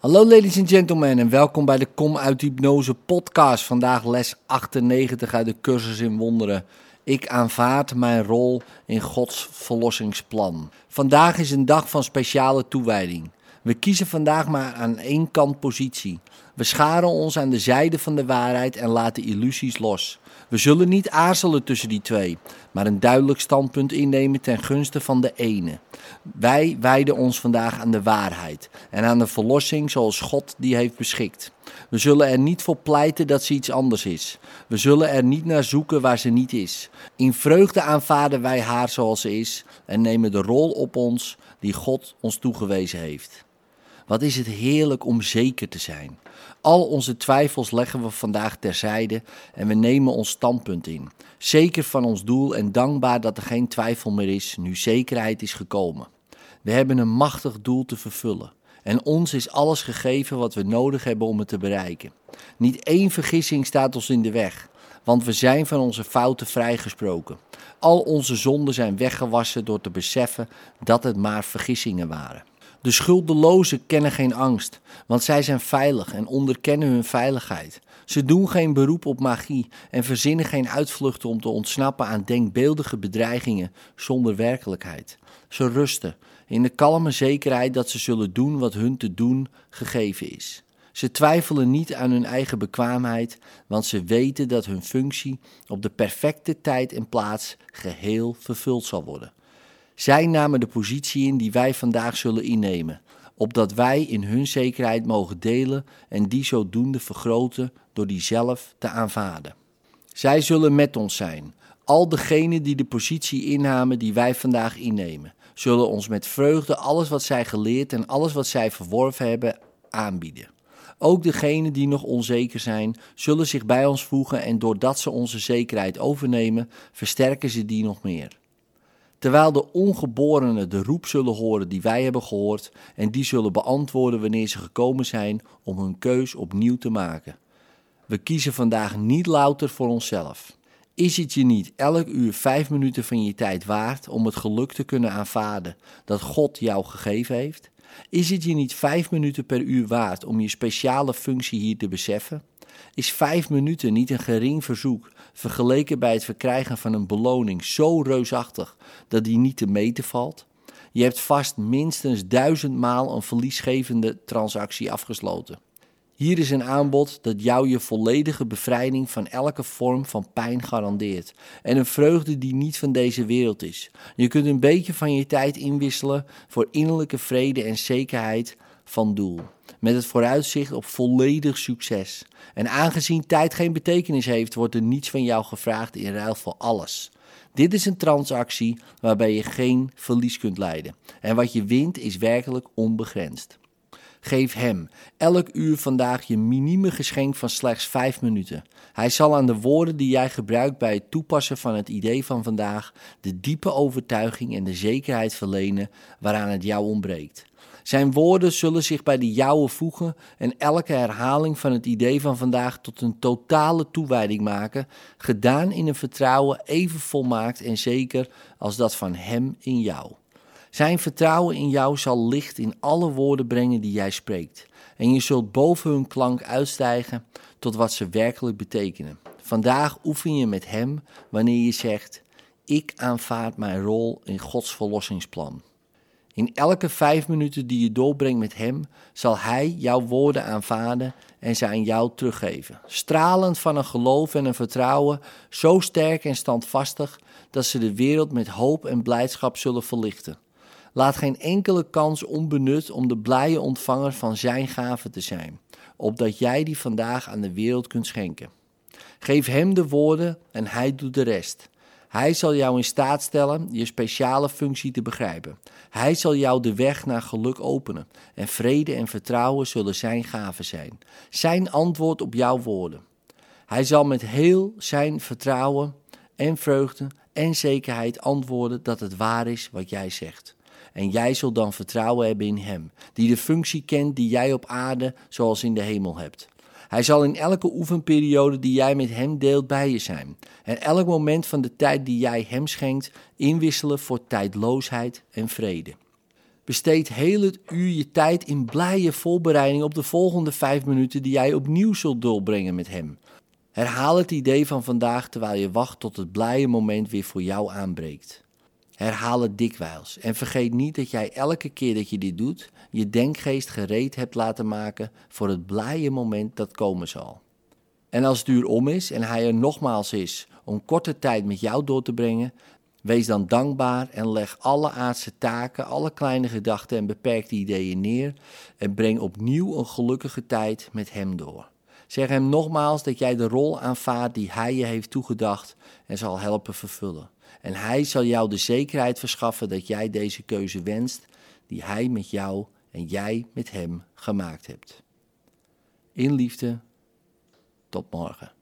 Hallo ladies and gentlemen en welkom bij de Kom uit Hypnose podcast. Vandaag les 98 uit de cursus in wonderen. Ik aanvaard mijn rol in Gods verlossingsplan. Vandaag is een dag van speciale toewijding. We kiezen vandaag maar aan één kant positie. We scharen ons aan de zijde van de waarheid en laten illusies los. We zullen niet aarzelen tussen die twee, maar een duidelijk standpunt innemen ten gunste van de ene. Wij wijden ons vandaag aan de waarheid en aan de verlossing zoals God die heeft beschikt. We zullen er niet voor pleiten dat ze iets anders is. We zullen er niet naar zoeken waar ze niet is. In vreugde aanvaarden wij haar zoals ze is en nemen de rol op ons die God ons toegewezen heeft. Wat is het heerlijk om zeker te zijn. Al onze twijfels leggen we vandaag terzijde en we nemen ons standpunt in. Zeker van ons doel en dankbaar dat er geen twijfel meer is nu zekerheid is gekomen. We hebben een machtig doel te vervullen. En ons is alles gegeven wat we nodig hebben om het te bereiken. Niet één vergissing staat ons in de weg, want we zijn van onze fouten vrijgesproken. Al onze zonden zijn weggewassen door te beseffen dat het maar vergissingen waren. De schuldelozen kennen geen angst, want zij zijn veilig en onderkennen hun veiligheid. Ze doen geen beroep op magie en verzinnen geen uitvluchten om te ontsnappen aan denkbeeldige bedreigingen zonder werkelijkheid. Ze rusten in de kalme zekerheid dat ze zullen doen wat hun te doen gegeven is. Ze twijfelen niet aan hun eigen bekwaamheid, want ze weten dat hun functie op de perfecte tijd en plaats geheel vervuld zal worden. Zij namen de positie in die wij vandaag zullen innemen, opdat wij in hun zekerheid mogen delen en die zodoende vergroten door die zelf te aanvaarden. Zij zullen met ons zijn. Al degenen die de positie innamen die wij vandaag innemen, zullen ons met vreugde alles wat zij geleerd en alles wat zij verworven hebben aanbieden. Ook degenen die nog onzeker zijn, zullen zich bij ons voegen en doordat ze onze zekerheid overnemen, versterken ze die nog meer terwijl de ongeborenen de roep zullen horen die wij hebben gehoord en die zullen beantwoorden wanneer ze gekomen zijn om hun keus opnieuw te maken. We kiezen vandaag niet louter voor onszelf. Is het je niet elk uur vijf minuten van je tijd waard om het geluk te kunnen aanvaarden dat God jou gegeven heeft? Is het je niet vijf minuten per uur waard om je speciale functie hier te beseffen? Is vijf minuten niet een gering verzoek vergeleken bij het verkrijgen van een beloning zo reusachtig dat die niet te meten valt? Je hebt vast minstens duizendmaal een verliesgevende transactie afgesloten. Hier is een aanbod dat jou je volledige bevrijding van elke vorm van pijn garandeert. En een vreugde die niet van deze wereld is. Je kunt een beetje van je tijd inwisselen voor innerlijke vrede en zekerheid van doel. Met het vooruitzicht op volledig succes. En aangezien tijd geen betekenis heeft, wordt er niets van jou gevraagd in ruil voor alles. Dit is een transactie waarbij je geen verlies kunt leiden. En wat je wint is werkelijk onbegrensd. Geef hem elk uur vandaag je minieme geschenk van slechts vijf minuten. Hij zal aan de woorden die jij gebruikt bij het toepassen van het idee van vandaag de diepe overtuiging en de zekerheid verlenen waaraan het jou ontbreekt. Zijn woorden zullen zich bij de jouwe voegen en elke herhaling van het idee van vandaag tot een totale toewijding maken, gedaan in een vertrouwen even volmaakt en zeker als dat van Hem in jou. Zijn vertrouwen in jou zal licht in alle woorden brengen die jij spreekt. En je zult boven hun klank uitstijgen tot wat ze werkelijk betekenen. Vandaag oefen je met Hem wanneer je zegt: Ik aanvaard mijn rol in Gods verlossingsplan. In elke vijf minuten die je doorbrengt met Hem, zal Hij jouw woorden aanvaarden en ze aan jou teruggeven. Stralend van een geloof en een vertrouwen, zo sterk en standvastig dat ze de wereld met hoop en blijdschap zullen verlichten. Laat geen enkele kans onbenut om de blije ontvanger van Zijn gave te zijn, opdat jij die vandaag aan de wereld kunt schenken. Geef Hem de woorden en Hij doet de rest. Hij zal jou in staat stellen je speciale functie te begrijpen. Hij zal jou de weg naar geluk openen. En vrede en vertrouwen zullen zijn gaven zijn. Zijn antwoord op jouw woorden. Hij zal met heel zijn vertrouwen en vreugde en zekerheid antwoorden dat het waar is wat jij zegt. En jij zult dan vertrouwen hebben in Hem, die de functie kent die jij op aarde zoals in de hemel hebt. Hij zal in elke oefenperiode die jij met hem deelt bij je zijn. En elk moment van de tijd die jij hem schenkt inwisselen voor tijdloosheid en vrede. Besteed heel het uur je tijd in blije voorbereiding op de volgende vijf minuten die jij opnieuw zult doorbrengen met hem. Herhaal het idee van vandaag terwijl je wacht tot het blije moment weer voor jou aanbreekt. Herhaal het dikwijls en vergeet niet dat jij elke keer dat je dit doet, je denkgeest gereed hebt laten maken voor het blije moment dat komen zal. En als het uur om is en hij er nogmaals is om korte tijd met jou door te brengen, wees dan dankbaar en leg alle aardse taken, alle kleine gedachten en beperkte ideeën neer en breng opnieuw een gelukkige tijd met hem door. Zeg hem nogmaals dat jij de rol aanvaardt die hij je heeft toegedacht en zal helpen vervullen. En hij zal jou de zekerheid verschaffen dat jij deze keuze wenst die hij met jou en jij met hem gemaakt hebt. In liefde, tot morgen.